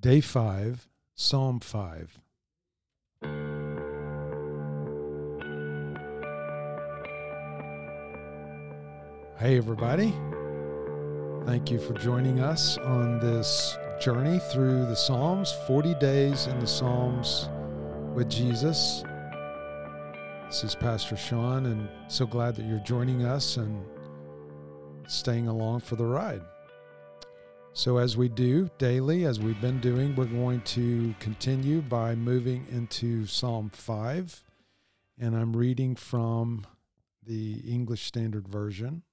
Day 5, Psalm 5. Hey, everybody. Thank you for joining us on this journey through the Psalms 40 days in the Psalms with Jesus. This is Pastor Sean, and so glad that you're joining us and staying along for the ride. So, as we do daily, as we've been doing, we're going to continue by moving into Psalm 5. And I'm reading from the English Standard Version.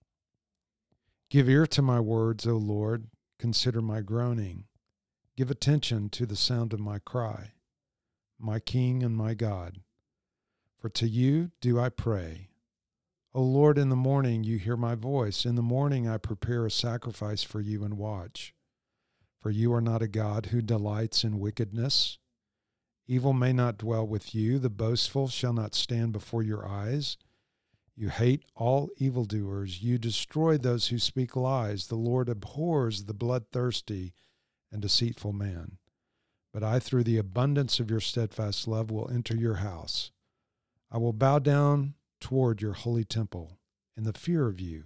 Give ear to my words, O Lord. Consider my groaning. Give attention to the sound of my cry, my King and my God. For to you do I pray. O Lord, in the morning you hear my voice. In the morning I prepare a sacrifice for you and watch. For you are not a God who delights in wickedness. Evil may not dwell with you, the boastful shall not stand before your eyes. You hate all evildoers, you destroy those who speak lies. The Lord abhors the bloodthirsty and deceitful man. But I, through the abundance of your steadfast love, will enter your house. I will bow down toward your holy temple in the fear of you.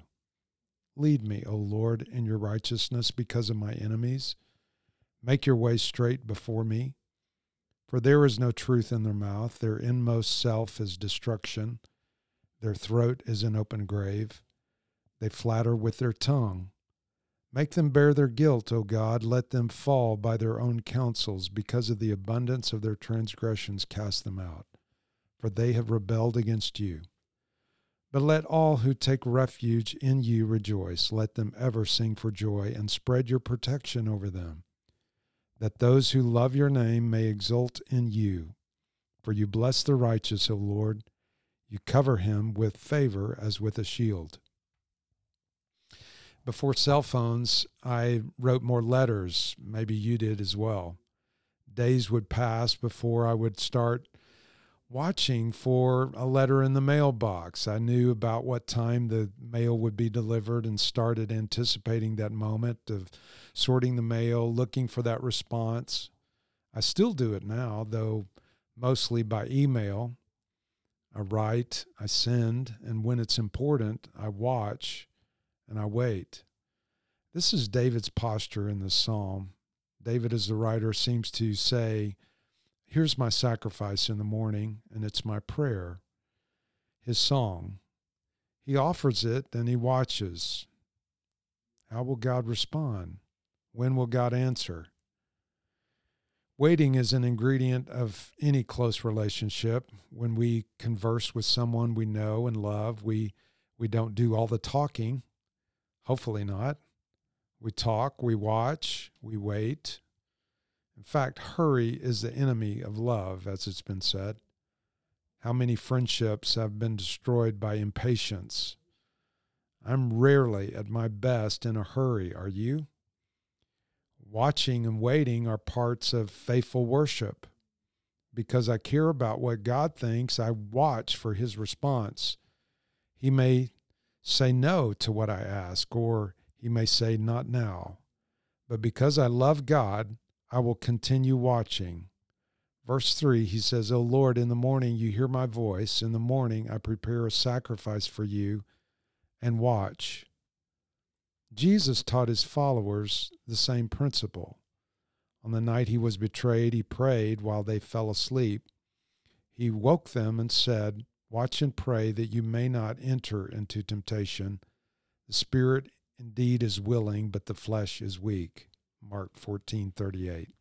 Lead me, O Lord, in your righteousness because of my enemies. Make your way straight before me. For there is no truth in their mouth, their inmost self is destruction, their throat is an open grave. They flatter with their tongue. Make them bear their guilt, O God. Let them fall by their own counsels. Because of the abundance of their transgressions, cast them out. For they have rebelled against you. But let all who take refuge in you rejoice. Let them ever sing for joy and spread your protection over them that those who love your name may exult in you. For you bless the righteous, O Lord. You cover him with favor as with a shield. Before cell phones, I wrote more letters. Maybe you did as well. Days would pass before I would start watching for a letter in the mailbox. I knew about what time the mail would be delivered and started anticipating that moment of sorting the mail, looking for that response. I still do it now, though mostly by email. I write, I send, and when it's important, I watch and I wait. This is David's posture in this psalm. David, as the writer, seems to say, Here's my sacrifice in the morning, and it's my prayer, his song. He offers it and he watches. How will God respond? When will God answer? Waiting is an ingredient of any close relationship. When we converse with someone we know and love, we, we don't do all the talking. Hopefully not. We talk, we watch, we wait, in fact, hurry is the enemy of love, as it's been said. How many friendships have been destroyed by impatience? I'm rarely at my best in a hurry. Are you? Watching and waiting are parts of faithful worship. Because I care about what God thinks, I watch for his response. He may say no to what I ask, or he may say, Not now. But because I love God, I will continue watching. Verse 3, he says, O Lord, in the morning you hear my voice. In the morning I prepare a sacrifice for you and watch. Jesus taught his followers the same principle. On the night he was betrayed, he prayed while they fell asleep. He woke them and said, Watch and pray that you may not enter into temptation. The spirit indeed is willing, but the flesh is weak. Mark 14:38.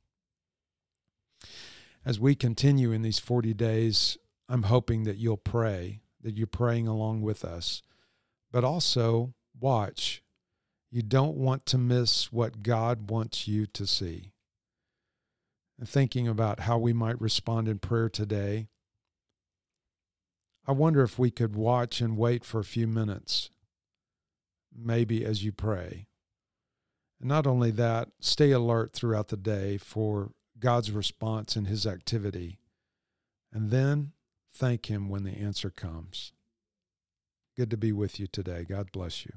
As we continue in these 40 days, I'm hoping that you'll pray, that you're praying along with us, but also watch. You don't want to miss what God wants you to see. And thinking about how we might respond in prayer today, I wonder if we could watch and wait for a few minutes, maybe as you pray. And not only that, stay alert throughout the day for God's response and his activity. And then thank him when the answer comes. Good to be with you today. God bless you.